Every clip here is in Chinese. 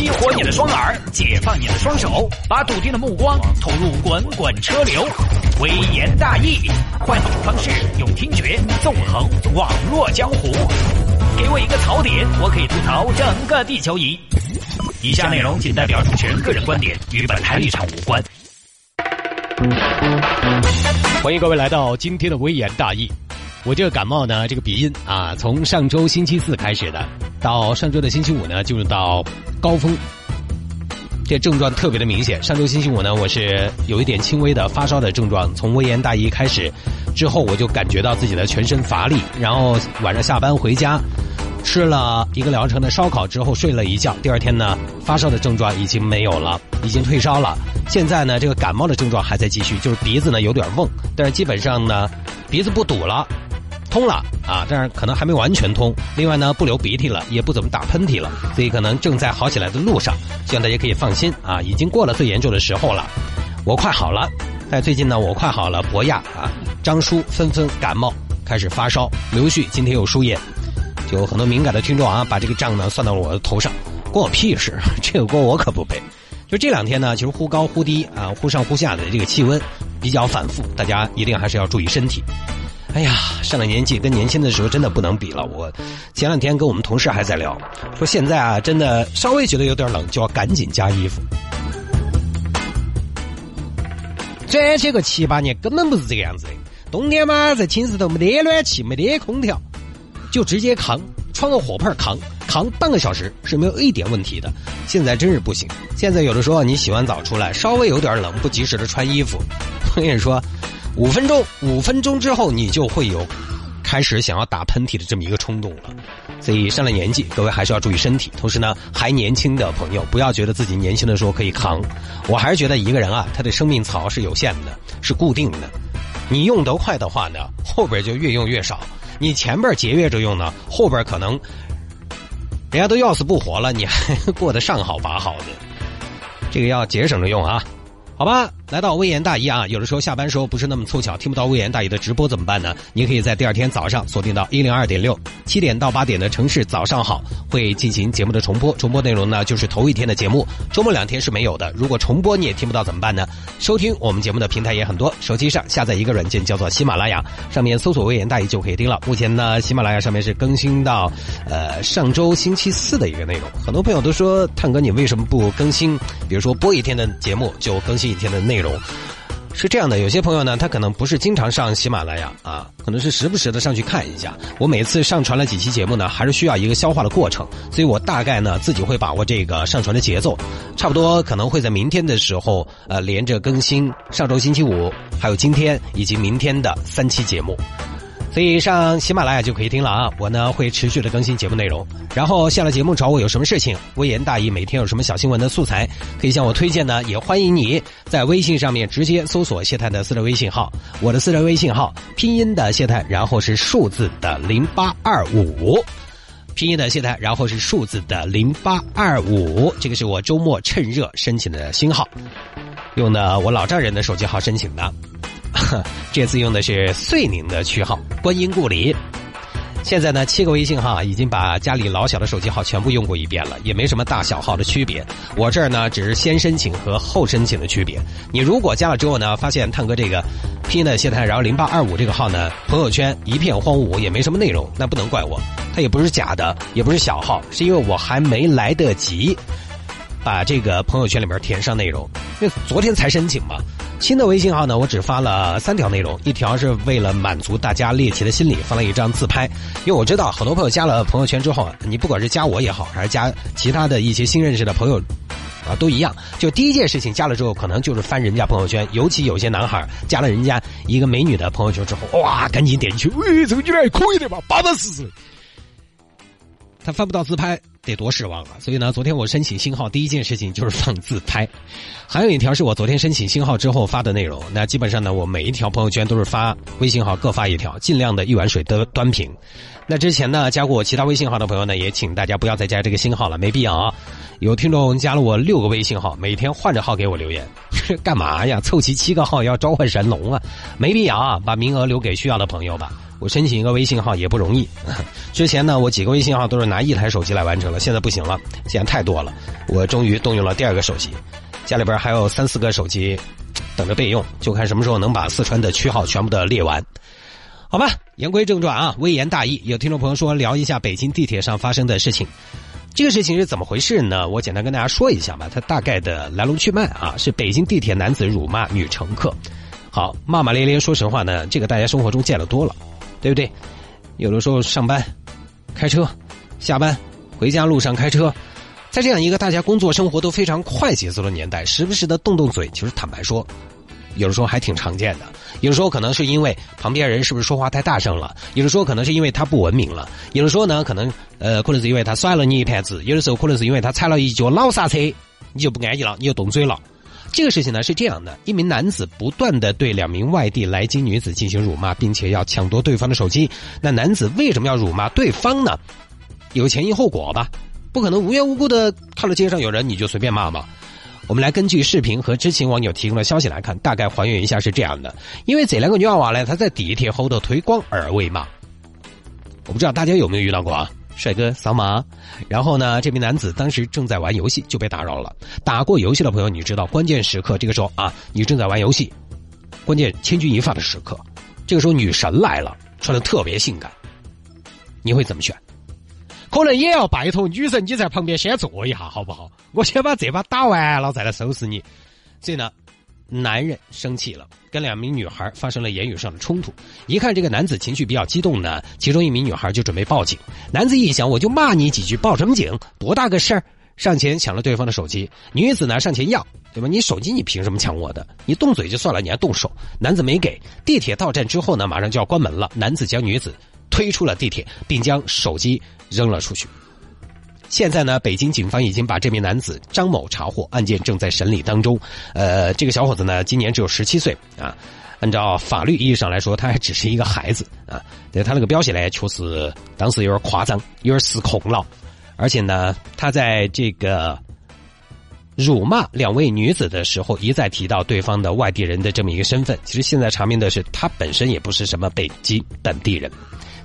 激活你的双耳，解放你的双手，把笃定的目光投入滚滚车流。微言大义，换种方式用听觉纵横网络江湖。给我一个槽点，我可以吐槽整个地球仪。以下内容仅代表主持人个人观点，与本台立场无关。欢迎各位来到今天的微言大义。我这个感冒呢，这个鼻音啊，从上周星期四开始的，到上周的星期五呢，进入到高峰。这症状特别的明显。上周星期五呢，我是有一点轻微的发烧的症状，从微言大义开始之后，我就感觉到自己的全身乏力，然后晚上下班回家。吃了一个疗程的烧烤之后睡了一觉，第二天呢发烧的症状已经没有了，已经退烧了。现在呢这个感冒的症状还在继续，就是鼻子呢有点瓮，但是基本上呢鼻子不堵了，通了啊，但是可能还没完全通。另外呢不流鼻涕了，也不怎么打喷嚏了，所以可能正在好起来的路上，希望大家可以放心啊，已经过了最严重的时候了，我快好了。在最近呢我快好了，博亚啊张叔纷纷感冒开始发烧，刘旭今天又输液。就很多敏感的听众啊，把这个账呢算到了我的头上，关我屁事！这个锅我可不背。就这两天呢，其实忽高忽低啊，忽上忽下的这个气温比较反复，大家一定还是要注意身体。哎呀，上了年纪跟年轻的时候真的不能比了。我前两天跟我们同事还在聊，说现在啊，真的稍微觉得有点冷，就要赶紧加衣服。转些个七八年根本不是这个样子的，冬天嘛，在寝室头没得暖气，没得空调。就直接扛，穿个火盆扛，扛半个小时是没有一点问题的。现在真是不行。现在有的时候你洗完澡出来，稍微有点冷，不及时的穿衣服，我跟你说，五分钟，五分钟之后你就会有开始想要打喷嚏的这么一个冲动了。所以上了年纪，各位还是要注意身体。同时呢，还年轻的朋友，不要觉得自己年轻的时候可以扛。我还是觉得一个人啊，他的生命槽是有限的，是固定的。你用得快的话呢，后边就越用越少。你前边节约着用呢，后边可能人家都要死不活了，你还 过得上好把好的，这个要节省着用啊，好吧。来到微言大义啊，有的时候下班时候不是那么凑巧，听不到微言大义的直播怎么办呢？你可以在第二天早上锁定到一零二点六，七点到八点的城市早上好会进行节目的重播，重播内容呢就是头一天的节目，周末两天是没有的。如果重播你也听不到怎么办呢？收听我们节目的平台也很多，手机上下载一个软件叫做喜马拉雅，上面搜索微言大义就可以听了。目前呢，喜马拉雅上面是更新到呃上周星期四的一个内容，很多朋友都说探哥你为什么不更新？比如说播一天的节目就更新一天的内容。内容是这样的，有些朋友呢，他可能不是经常上喜马拉雅啊，可能是时不时的上去看一下。我每次上传了几期节目呢，还是需要一个消化的过程，所以我大概呢自己会把握这个上传的节奏，差不多可能会在明天的时候呃连着更新上周星期五，还有今天以及明天的三期节目。所以上喜马拉雅就可以听了啊！我呢会持续的更新节目内容，然后下了节目找我有什么事情，微言大义，每天有什么小新闻的素材可以向我推荐呢？也欢迎你在微信上面直接搜索谢探的私人微信号，我的私人微信号拼音的谢探，然后是数字的零八二五，拼音的谢探，然后是数字的零八二五，这个是我周末趁热申请的新号，用的我老丈人的手机号申请的。这次用的是遂宁的区号观音故里。现在呢，七个微信号已经把家里老小的手机号全部用过一遍了，也没什么大小号的区别。我这儿呢，只是先申请和后申请的区别。你如果加了之后呢，发现探哥这个拼的谢探，然后零八二五这个号呢，朋友圈一片荒芜，也没什么内容，那不能怪我，它也不是假的，也不是小号，是因为我还没来得及把这个朋友圈里面填上内容，因为昨天才申请嘛。新的微信号呢，我只发了三条内容，一条是为了满足大家猎奇的心理，发了一张自拍。因为我知道很多朋友加了朋友圈之后，你不管是加我也好，还是加其他的一些新认识的朋友，啊，都一样。就第一件事情加了之后，可能就是翻人家朋友圈，尤其有些男孩加了人家一个美女的朋友圈之后，哇，赶紧点进去，喂，这个女孩可以的吧，巴巴适适。他翻不到自拍。得多失望啊！所以呢，昨天我申请新号第一件事情就是放自拍，还有一条是我昨天申请新号之后发的内容。那基本上呢，我每一条朋友圈都是发微信号各发一条，尽量的一碗水端端平。那之前呢，加过我其他微信号的朋友呢，也请大家不要再加这个新号了，没必要啊。有听众加了我六个微信号，每天换着号给我留言，干嘛呀？凑齐七个号要召唤神龙啊？没必要啊，把名额留给需要的朋友吧。我申请一个微信号也不容易。之前呢，我几个微信号都是拿一台手机来完成了，现在不行了，现在太多了。我终于动用了第二个手机，家里边还有三四个手机等着备用，就看什么时候能把四川的区号全部的列完。好吧，言归正传啊，微言大义。有听众朋友说聊一下北京地铁上发生的事情。这个事情是怎么回事呢？我简单跟大家说一下吧，它大概的来龙去脉啊，是北京地铁男子辱骂女乘客。好，骂骂咧咧，说实话呢，这个大家生活中见得多了，对不对？有的时候上班、开车、下班、回家路上开车，在这样一个大家工作生活都非常快节奏的年代，时不时的动动嘴，其实坦白说，有的时候还挺常见的。有的时候可能是因为旁边人是不是说话太大声了，有的时候可能是因为他不文明了，有的时候呢可能呃可能是因为他甩了你一盘子，有的时候可能是因为他踩了一脚老刹车，你就不安逸了，你就动嘴了。这个事情呢是这样的：一名男子不断的对两名外地来京女子进行辱骂，并且要抢夺对方的手机。那男子为什么要辱骂对方呢？有前因后果吧，不可能无缘无故的看到街上有人你就随便骂嘛。我们来根据视频和知情网友提供的消息来看，大概还原一下是这样的：因为这两个女娃娃呢，她在地铁后头推广二维码，我不知道大家有没有遇到过啊？帅哥扫码，然后呢，这名男子当时正在玩游戏就被打扰了。打过游戏的朋友，你知道关键时刻这个时候啊，你正在玩游戏，关键千钧一发的时刻，这个时候女神来了，穿的特别性感，你会怎么选？可能也要拜托女神，你在旁边先坐一下，好不好？我先把这把打完了，再来收拾你。所以呢，男人生气了，跟两名女孩发生了言语上的冲突。一看这个男子情绪比较激动呢，其中一名女孩就准备报警。男子一想，我就骂你几句，报什么警？多大个事儿？上前抢了对方的手机。女子呢上前要，对吧？你手机你凭什么抢我的？你动嘴就算了，你还动手。男子没给。地铁到站之后呢，马上就要关门了。男子将女子推出了地铁，并将手机。扔了出去。现在呢，北京警方已经把这名男子张某查获，案件正在审理当中。呃，这个小伙子呢，今年只有十七岁啊。按照法律意义上来说，他还只是一个孩子啊。对他那个表现呢，确实当时有点夸张，有点失控了。而且呢，他在这个辱骂两位女子的时候，一再提到对方的外地人的这么一个身份。其实现在查明的是，他本身也不是什么北京本地人。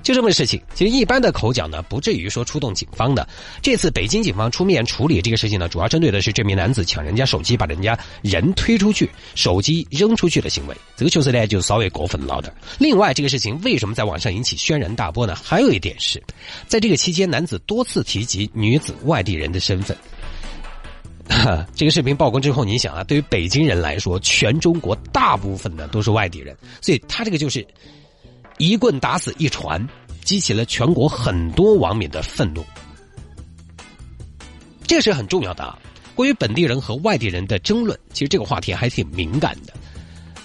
就这么个事情，其实一般的口角呢，不至于说出动警方的。这次北京警方出面处理这个事情呢，主要针对的是这名男子抢人家手机，把人家人推出去，手机扔出去的行为。这个确实呢，就稍微过分了点。另外，这个事情为什么在网上引起轩然大波呢？还有一点是，在这个期间，男子多次提及女子外地人的身份。这个视频曝光之后，你想啊，对于北京人来说，全中国大部分的都是外地人，所以他这个就是。一棍打死一船，激起了全国很多网民的愤怒。这是很重要的啊！关于本地人和外地人的争论，其实这个话题还挺敏感的。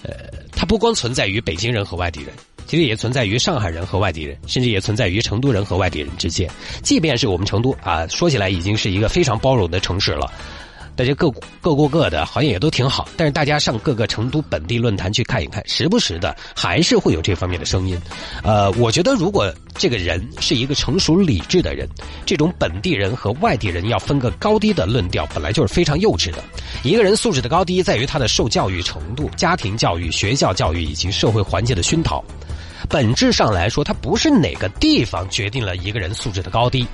呃，它不光存在于北京人和外地人，其实也存在于上海人和外地人，甚至也存在于成都人和外地人之间。即便是我们成都啊，说起来已经是一个非常包容的城市了。大家各各过各的，好像也都挺好。但是大家上各个成都本地论坛去看一看，时不时的还是会有这方面的声音。呃，我觉得如果这个人是一个成熟理智的人，这种本地人和外地人要分个高低的论调，本来就是非常幼稚的。一个人素质的高低，在于他的受教育程度、家庭教育、学校教育以及社会环境的熏陶。本质上来说，它不是哪个地方决定了一个人素质的高低。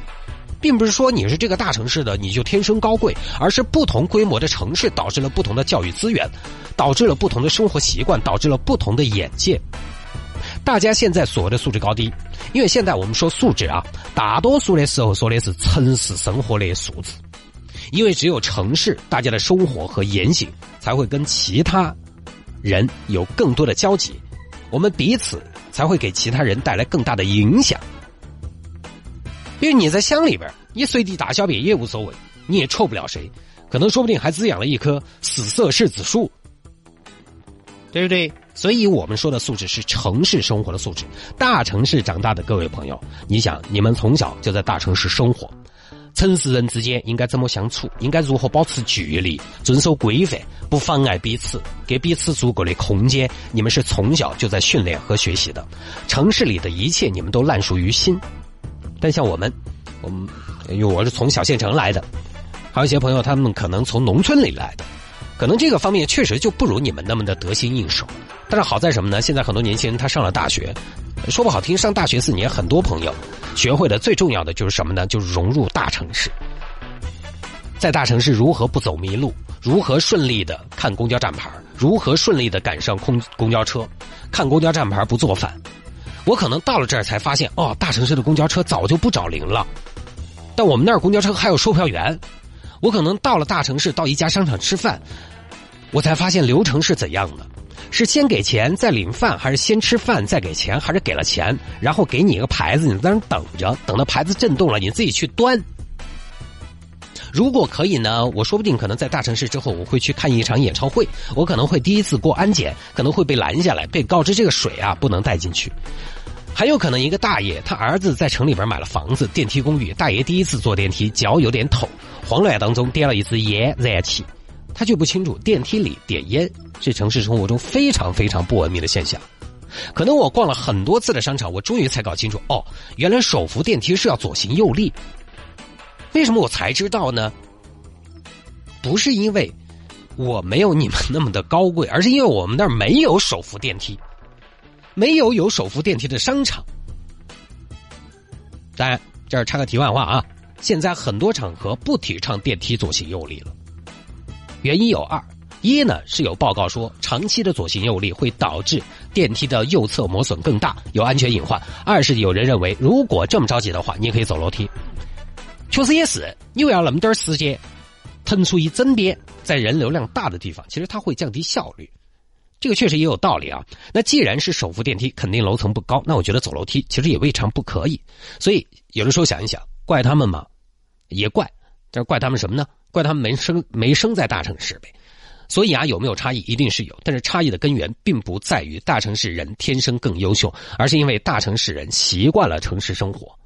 并不是说你是这个大城市的你就天生高贵，而是不同规模的城市导致了不同的教育资源，导致了不同的生活习惯，导致了不同的眼界。大家现在所谓的素质高低，因为现在我们说素质啊，大多数的时候说的是城市生活的素质，因为只有城市，大家的生活和言行才会跟其他人有更多的交集，我们彼此才会给其他人带来更大的影响。因为你在乡里边，你随地大小便也无所谓，你也臭不了谁，可能说不定还滋养了一棵死色柿子树，对不对？所以我们说的素质是城市生活的素质。大城市长大的各位朋友，你想，你们从小就在大城市生活，城市人之间应该怎么相处？应该如何保持距离？遵守规范，不妨碍彼此，给彼此足够的空间。你们是从小就在训练和学习的，城市里的一切你们都烂熟于心。但像我们，我们因为我是从小县城来的，还有一些朋友他们可能从农村里来的，可能这个方面确实就不如你们那么的得心应手。但是好在什么呢？现在很多年轻人他上了大学，说不好听，上大学四年，很多朋友学会的最重要的就是什么呢？就是融入大城市，在大城市如何不走迷路，如何顺利的看公交站牌，如何顺利的赶上空公交车，看公交站牌不做反。我可能到了这儿才发现，哦，大城市的公交车早就不找零了，但我们那儿公交车还有售票员。我可能到了大城市，到一家商场吃饭，我才发现流程是怎样的：是先给钱再领饭，还是先吃饭再给钱，还是给了钱然后给你一个牌子，你在那等着，等到牌子震动了，你自己去端。如果可以呢，我说不定可能在大城市之后，我会去看一场演唱会，我可能会第一次过安检，可能会被拦下来，被告知这个水啊不能带进去。还有可能一个大爷，他儿子在城里边买了房子，电梯公寓，大爷第一次坐电梯，脚有点抖，慌乱当中点了一支烟燃气，他却不清楚电梯里点烟是城市生活中非常非常不文明的现象。可能我逛了很多次的商场，我终于才搞清楚，哦，原来手扶电梯是要左行右立。为什么我才知道呢？不是因为我没有你们那么的高贵，而是因为我们那儿没有手扶电梯。没有有手扶电梯的商场，当然这儿插个题外话啊，现在很多场合不提倡电梯左行右立了。原因有二：一呢是有报告说长期的左行右立会导致电梯的右侧磨损更大，有安全隐患；二是有人认为如果这么着急的话，你也可以走楼梯。确实也是，你要那么点时间腾出一整边，在人流量大的地方，其实它会降低效率。这个确实也有道理啊。那既然是手扶电梯，肯定楼层不高，那我觉得走楼梯其实也未尝不可以。所以有的时候想一想，怪他们嘛，也怪，但是怪他们什么呢？怪他们没生没生在大城市呗。所以啊，有没有差异，一定是有。但是差异的根源并不在于大城市人天生更优秀，而是因为大城市人习惯了城市生活。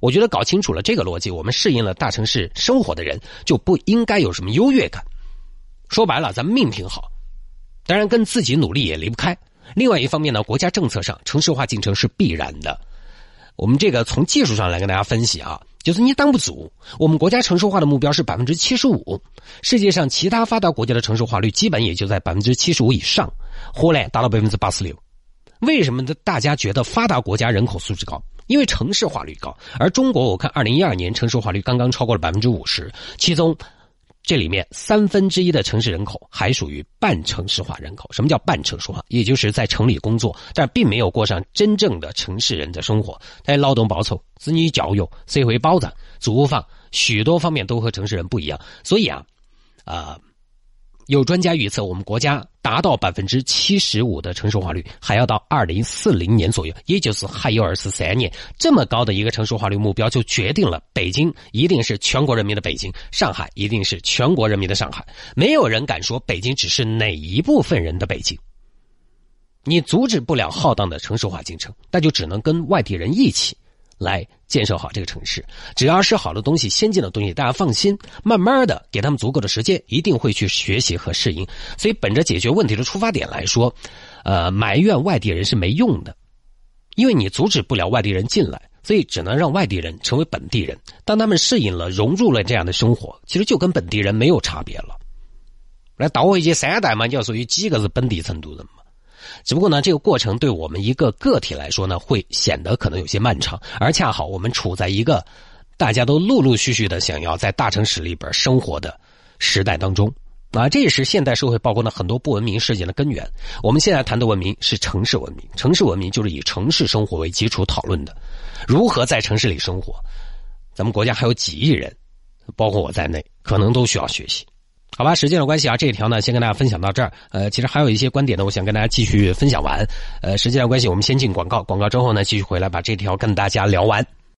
我觉得搞清楚了这个逻辑，我们适应了大城市生活的人就不应该有什么优越感。说白了，咱们命挺好。当然，跟自己努力也离不开。另外一方面呢，国家政策上城市化进程是必然的。我们这个从技术上来跟大家分析啊，就是你当不足。我们国家城市化的目标是百分之七十五，世界上其他发达国家的城市化率基本也就在百分之七十五以上，荷兰达到百分之八十六。为什么呢？大家觉得发达国家人口素质高？因为城市化率高，而中国我看二零一二年城市化率刚刚超过了百分之五十，其中。这里面三分之一的城市人口还属于半城市化人口。什么叫半城市化？也就是在城里工作，但并没有过上真正的城市人的生活。在劳动报酬、子女教育、社会保障、住房许多方面都和城市人不一样。所以啊，啊。有专家预测，我们国家达到百分之七十五的城市化率，还要到二零四零年左右，也就是还有二十三年。这么高的一个城市化率目标，就决定了北京一定是全国人民的北京，上海一定是全国人民的上海。没有人敢说北京只是哪一部分人的北京。你阻止不了浩荡的城市化进程，那就只能跟外地人一起。来建设好这个城市，只要是好的东西、先进的东西，大家放心，慢慢的给他们足够的时间，一定会去学习和适应。所以，本着解决问题的出发点来说，呃，埋怨外地人是没用的，因为你阻止不了外地人进来，所以只能让外地人成为本地人。当他们适应了、融入了这样的生活，其实就跟本地人没有差别了。来倒回去三代嘛，你要说有几个是本地成都人嘛？只不过呢，这个过程对我们一个个体来说呢，会显得可能有些漫长，而恰好我们处在一个大家都陆陆续续的想要在大城市里边生活的时代当中。啊，这也是现代社会曝光的很多不文明事件的根源。我们现在谈的文明是城市文明，城市文明就是以城市生活为基础讨论的，如何在城市里生活，咱们国家还有几亿人，包括我在内，可能都需要学习。好吧，时间的关系啊，这一条呢，先跟大家分享到这儿。呃，其实还有一些观点呢，我想跟大家继续分享完。呃，时间的关系，我们先进广告，广告之后呢，继续回来把这条跟大家聊完。